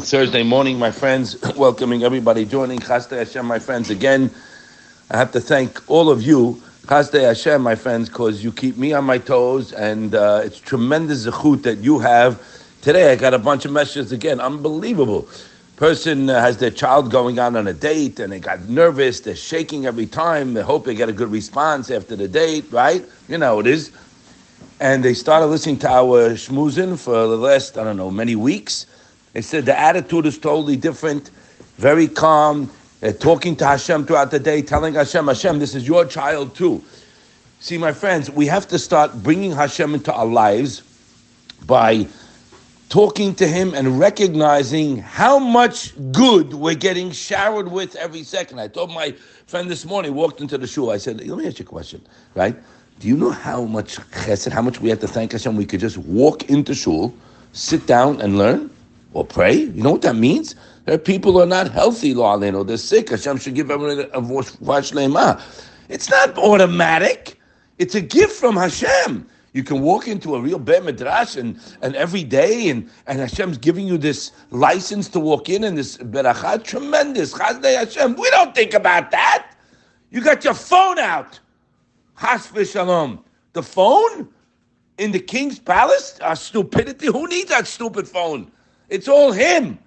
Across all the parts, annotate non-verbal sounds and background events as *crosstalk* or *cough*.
Thursday morning, my friends. *coughs* Welcoming everybody joining. Chasdei Hashem, my friends. Again, I have to thank all of you, Chasdei Hashem, my friends, because you keep me on my toes, and uh, it's tremendous zechut that you have. Today, I got a bunch of messages again. Unbelievable. Person uh, has their child going on on a date, and they got nervous. They're shaking every time. They hope they get a good response after the date, right? You know it is and they started listening to our shmuzin for the last, I don't know, many weeks. They said the attitude is totally different, very calm, They're talking to Hashem throughout the day, telling Hashem, Hashem, this is your child too. See, my friends, we have to start bringing Hashem into our lives by talking to Him and recognizing how much good we're getting showered with every second. I told my friend this morning, walked into the shul, I said, let me ask you a question, right? Do you know how much chesed, how much we have to thank Hashem? We could just walk into shul, sit down and learn or pray. You know what that means? There people are not healthy, lo they're sick. Hashem should give everyone a vash It's not automatic. It's a gift from Hashem. You can walk into a real Beit Midrash and, and every day, and, and Hashem's giving you this license to walk in and this berachah, tremendous. Hashem. We don't think about that. You got your phone out. Has shalom. The phone in the king's palace? Our stupidity? Who needs that stupid phone? It's all him.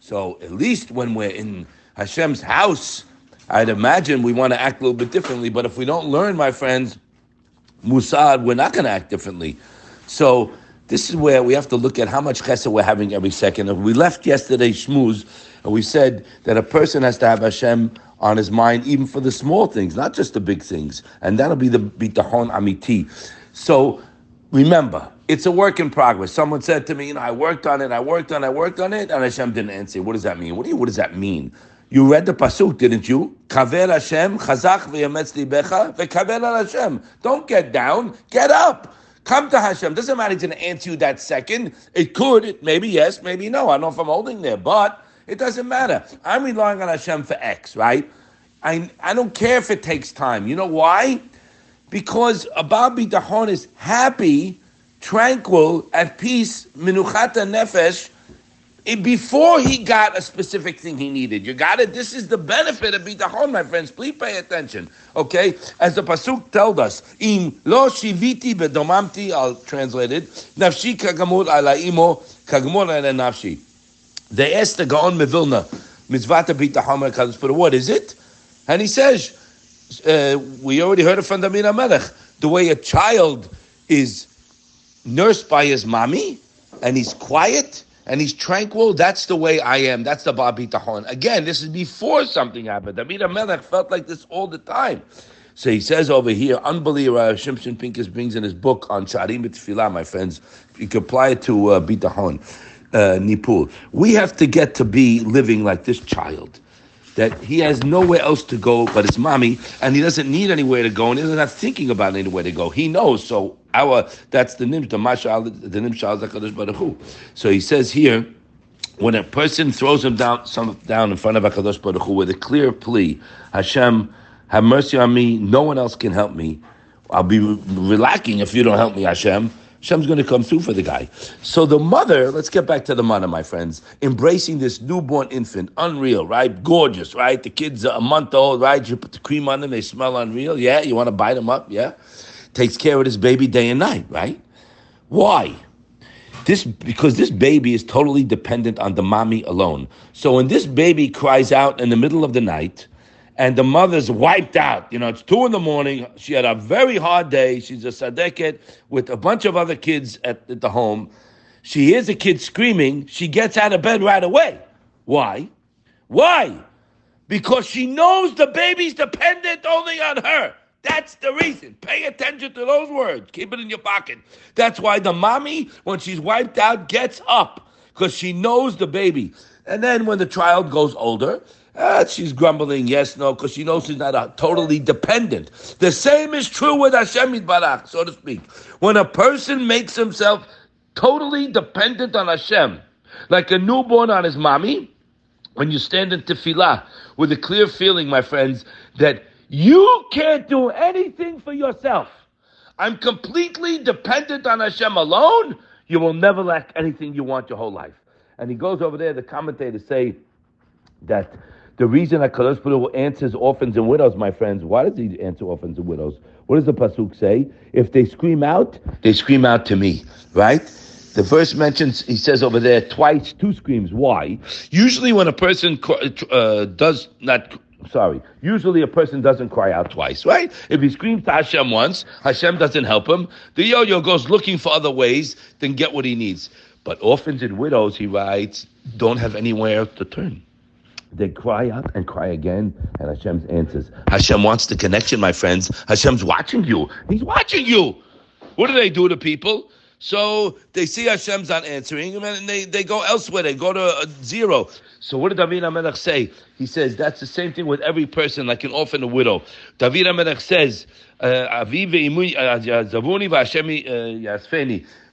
So at least when we're in Hashem's house, I'd imagine we want to act a little bit differently. But if we don't learn, my friends, Mussar, we're not going to act differently. So this is where we have to look at how much chesed we're having every second. We left yesterday shmuz, and we said that a person has to have Hashem on his mind, even for the small things, not just the big things. And that'll be the bitachon amiti. So remember, it's a work in progress. Someone said to me, you know, I worked on it, I worked on it, I worked on it, and Hashem didn't answer. What does that mean? What do you, what does that mean? You read the pasuk, didn't you? Kaver Hashem, chazach v'yametz libecha, v'kaver Hashem. Don't get down, get up. Come to Hashem. Doesn't matter he's going to answer you that second. It could, maybe yes, maybe no. I don't know if I'm holding there, but it doesn't matter. I'm relying on Hashem for X, right? I, I don't care if it takes time. You know why? Because Abba Bitachon is happy, tranquil, at peace, minuchata nefesh, eh, before he got a specific thing he needed. You got it? This is the benefit of bitachon, my friends. Please pay attention. Okay? As the Pasuk tells us, Im lo shiviti bedomamti, I'll translate it, nafshi kagamur ala kagamur nafshi. They asked the Gaon Mevilna, Mitzvata Bitachon HaKadosh but what is it? And he says, uh, we already heard it from the Mina Melech, the way a child is nursed by his mommy, and he's quiet, and he's tranquil, that's the way I am. That's the Babi Tahon. Again, this is before something happened. The Mina Melech felt like this all the time. So he says over here, unbeliever, Shimshon Pincus brings in his book on Sharim Tefillah, my friends. You can apply it to uh, Bitahon uh, Nipul. We have to get to be living like this child. That he has nowhere else to go but his mommy, and he doesn't need anywhere to go, and he's not thinking about anywhere to go. He knows. So our that's the nim, the mashal, the nimshal zakadosh baruch So he says here, when a person throws him down, some down in front of Hakadosh Baruch Hu with a clear plea, Hashem, have mercy on me. No one else can help me. I'll be relaxing if you don't help me, Hashem. Hashem's going to come through for the guy. So the mother, let's get back to the mother, my friends, embracing this newborn infant, unreal, right? Gorgeous, right? The kid's are a month old, right? You put the cream on them, they smell unreal. Yeah, you want to bite them up, yeah? Takes care of this baby day and night, right? Why? This because this baby is totally dependent on the mommy alone. So when this baby cries out in the middle of the night, and the mother's wiped out. You know, it's two in the morning. She had a very hard day. She's a tzaddeket with a bunch of other kids at, at the home. She hears a kid screaming. She gets out of bed right away. Why? Why? Because she knows the baby's dependent only on her. That's the reason. Pay attention to those words. Keep it in your pocket. That's why the mommy, when she's wiped out, gets up because she knows the baby. And then when the child goes older, uh, she's grumbling, yes, no, because she knows she's not a, totally dependent. The same is true with Hashem Barak, so to speak. When a person makes himself totally dependent on Hashem, like a newborn on his mommy, when you stand in tefillah with a clear feeling, my friends, that you can't do anything for yourself. I'm completely dependent on Hashem alone. You will never lack anything you want your whole life. And he goes over there, the commentators say that the reason that Kadosh Baruch answers orphans and widows, my friends, why does he answer orphans and widows? What does the pasuk say? If they scream out, they scream out to me, right? The verse mentions, he says over there twice, two screams. Why? Usually, when a person uh, does not, sorry, usually a person doesn't cry out twice, right? If he screams to Hashem once, Hashem doesn't help him. The yo-yo goes looking for other ways than get what he needs. But orphans and widows, he writes, don't have anywhere to turn. They cry out and cry again, and Hashem answers. Hashem wants the connection, my friends. Hashem's watching you. He's watching you. What do they do to people? So they see Hashem's not answering, them, and they, they go elsewhere. They go to a zero. So what did David HaMelech say? He says that's the same thing with every person, like an orphan, a widow. David HaMelech says, uh,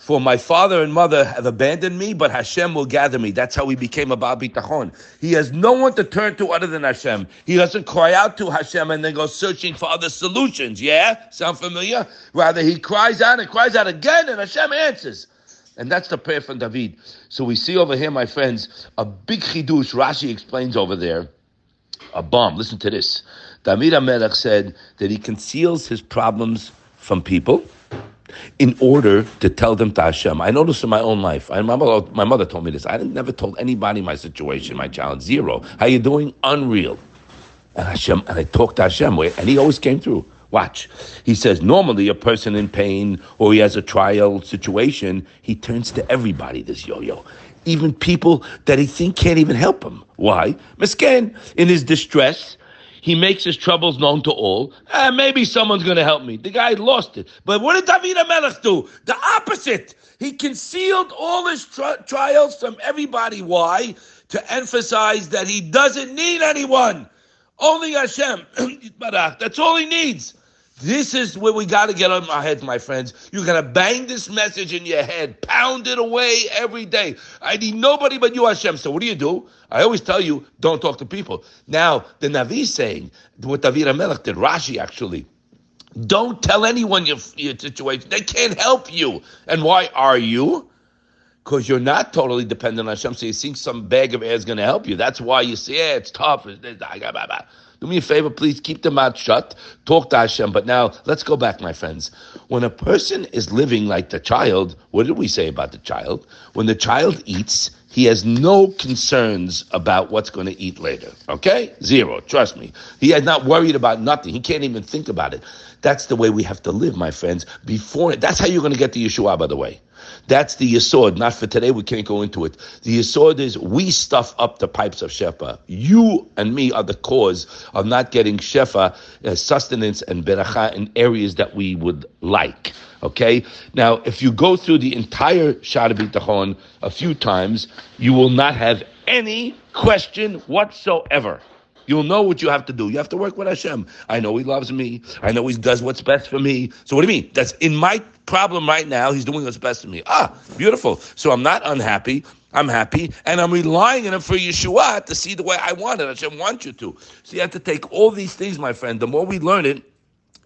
For my father and mother have abandoned me, but Hashem will gather me. That's how he became a Baal Bitachon. He has no one to turn to other than Hashem. He doesn't cry out to Hashem and then go searching for other solutions. Yeah? Sound familiar? Rather, he cries out and cries out again, and Hashem answers. And that's the prayer from David. So we see over here, my friends, a big chidush. Rashi explains over there, a bomb. Listen to this. David HaMelech said that he conceals his problems from people in order to tell them to Hashem. I noticed in my own life. I, my, mother, my mother told me this. I didn't, never told anybody my situation, my challenge. Zero. How you doing? Unreal. And Hashem, and I talked to Hashem, and he always came through. Watch. He says normally a person in pain or he has a trial situation, he turns to everybody. This yo-yo, even people that he think can't even help him. Why? Miskin in his distress he makes his troubles known to all. Eh, maybe someone's going to help me. The guy lost it. But what did David HaMelech do? The opposite. He concealed all his tri- trials from everybody. Why? To emphasize that he doesn't need anyone. Only Hashem. *clears throat* That's all he needs. This is where we got to get on our heads, my friends. You're going to bang this message in your head, pound it away every day. I need nobody but you, Hashem. So what do you do? I always tell you, don't talk to people. Now, the Navi saying, what David HaMelech did, Rashi actually, don't tell anyone your, your situation. They can't help you. And why are you? Because you're not totally dependent on Hashem. So you think some bag of air is going to help you. That's why you say, yeah, it's tough. Do me a favor, please keep the mouth shut. Talk to Hashem. But now let's go back, my friends. When a person is living like the child, what did we say about the child? When the child eats, he has no concerns about what's going to eat later. Okay? Zero. Trust me. He is not worried about nothing. He can't even think about it. That's the way we have to live, my friends. Before that's how you're going to get the Yeshua, by the way. That's the Yisod. Not for today, we can't go into it. The Yisod is we stuff up the pipes of Shefa. You and me are the cause of not getting Shefa, uh, sustenance, and Beracha in areas that we would like. Okay? Now, if you go through the entire Sha'ar HaBitachon a few times, you will not have any question whatsoever. You'll know what you have to do. You have to work with Hashem. I know He loves me. I know He does what's best for me. So what do you mean? That's in my problem right now. He's doing what's best for me. Ah, beautiful. So I'm not unhappy. I'm happy, and I'm relying on Him for Yeshua to see the way I want it. Hashem wants you to. So you have to take all these things, my friend. The more we learn it,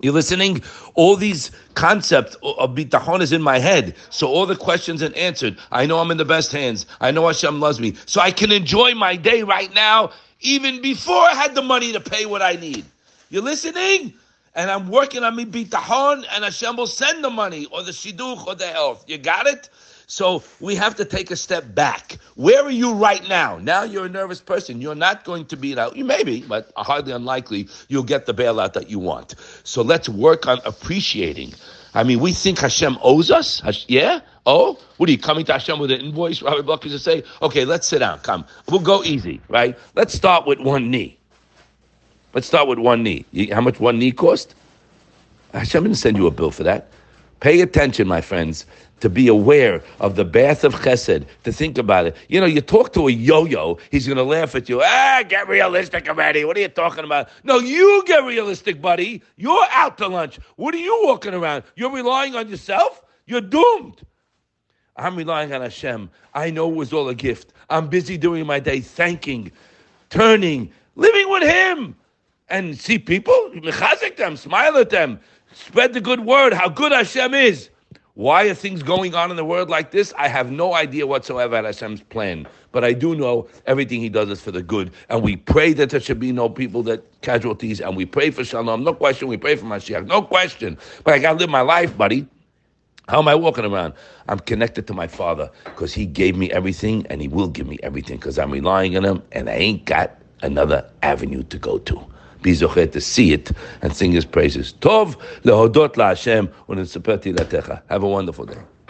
you're listening? All these concepts of bitachon is in my head. So all the questions are answered. I know I'm in the best hands. I know Hashem loves me. So I can enjoy my day right now even before I had the money to pay what I need. You're listening? And I'm working on me bitachon, and Hashem will send the money or the shidduch or the health. You got it? So we have to take a step back. Where are you right now? Now you're a nervous person. You're not going to be out. You may be, but hardly unlikely you'll get the bailout that you want. So let's work on appreciating. I mean, we think Hashem owes us. Yeah? Oh, what are you coming to Hashem with an invoice? Rabbi Buck used to say, okay, let's sit down. Come. We'll go easy, right? Let's start with one knee. Let's start with one knee. How much one knee cost? Hashem didn't send you a bill for that. Pay attention, my friends, to be aware of the bath of chesed, to think about it. You know, you talk to a yo-yo, he's going to laugh at you. Ah, get realistic already. What are you talking about? No, you get realistic, buddy. You're out to lunch. What are you walking around? You're relying on yourself? You're doomed. I'm relying on Hashem. I know it was all a gift. I'm busy doing my day, thanking, turning, living with Him. And see people, mechazik them, smile at them, spread the good word, how good Hashem is. Why are things going on in the world like this? I have no idea whatsoever at Hashem's plan. But I do know everything He does is for the good. And we pray that there should be no people that casualties, and we pray for Shalom. No question. We pray for Mashiach. No question. But I got to live my life, buddy. How am I walking around? I'm connected to my Father because He gave me everything and He will give me everything because I'm relying on Him and I ain't got another avenue to go to. Be zochet to see it and sing His praises. Tov lehodot la Hashem u'nisapeti latecha. Have a wonderful day.